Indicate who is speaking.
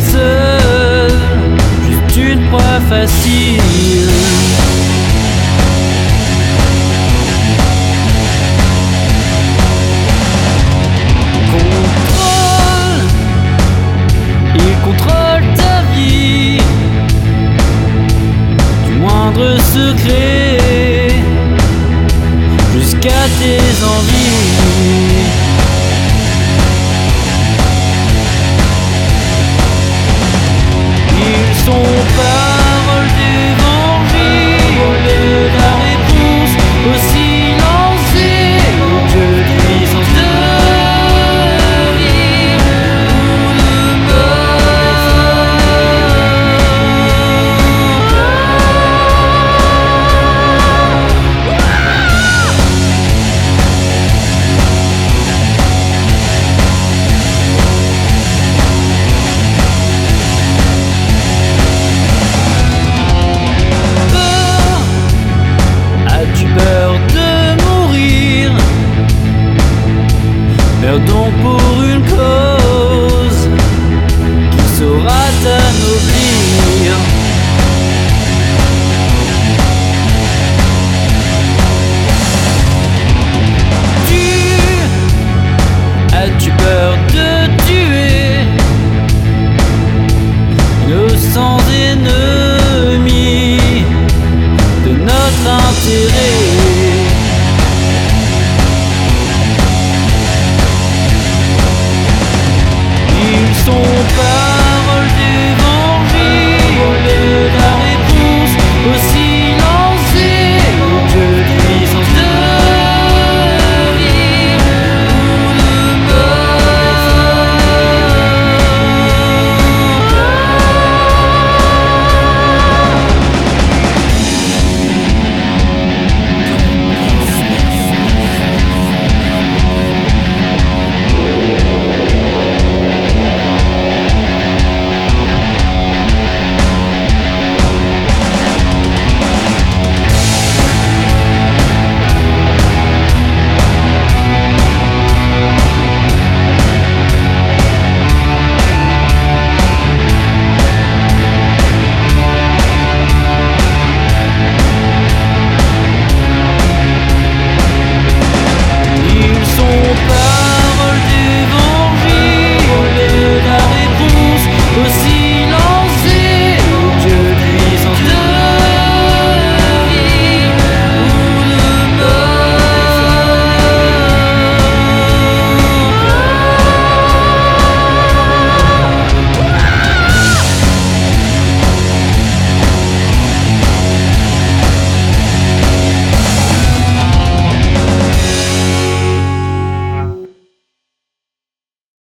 Speaker 1: seule, juste une proie facile. Contrôle, il contrôle ta vie, du moindre secret jusqu'à tes envies. Meurs donc pour une cause qui saura t'anoblir. Tu as-tu peur de tuer Innocents ennemis de notre intérêt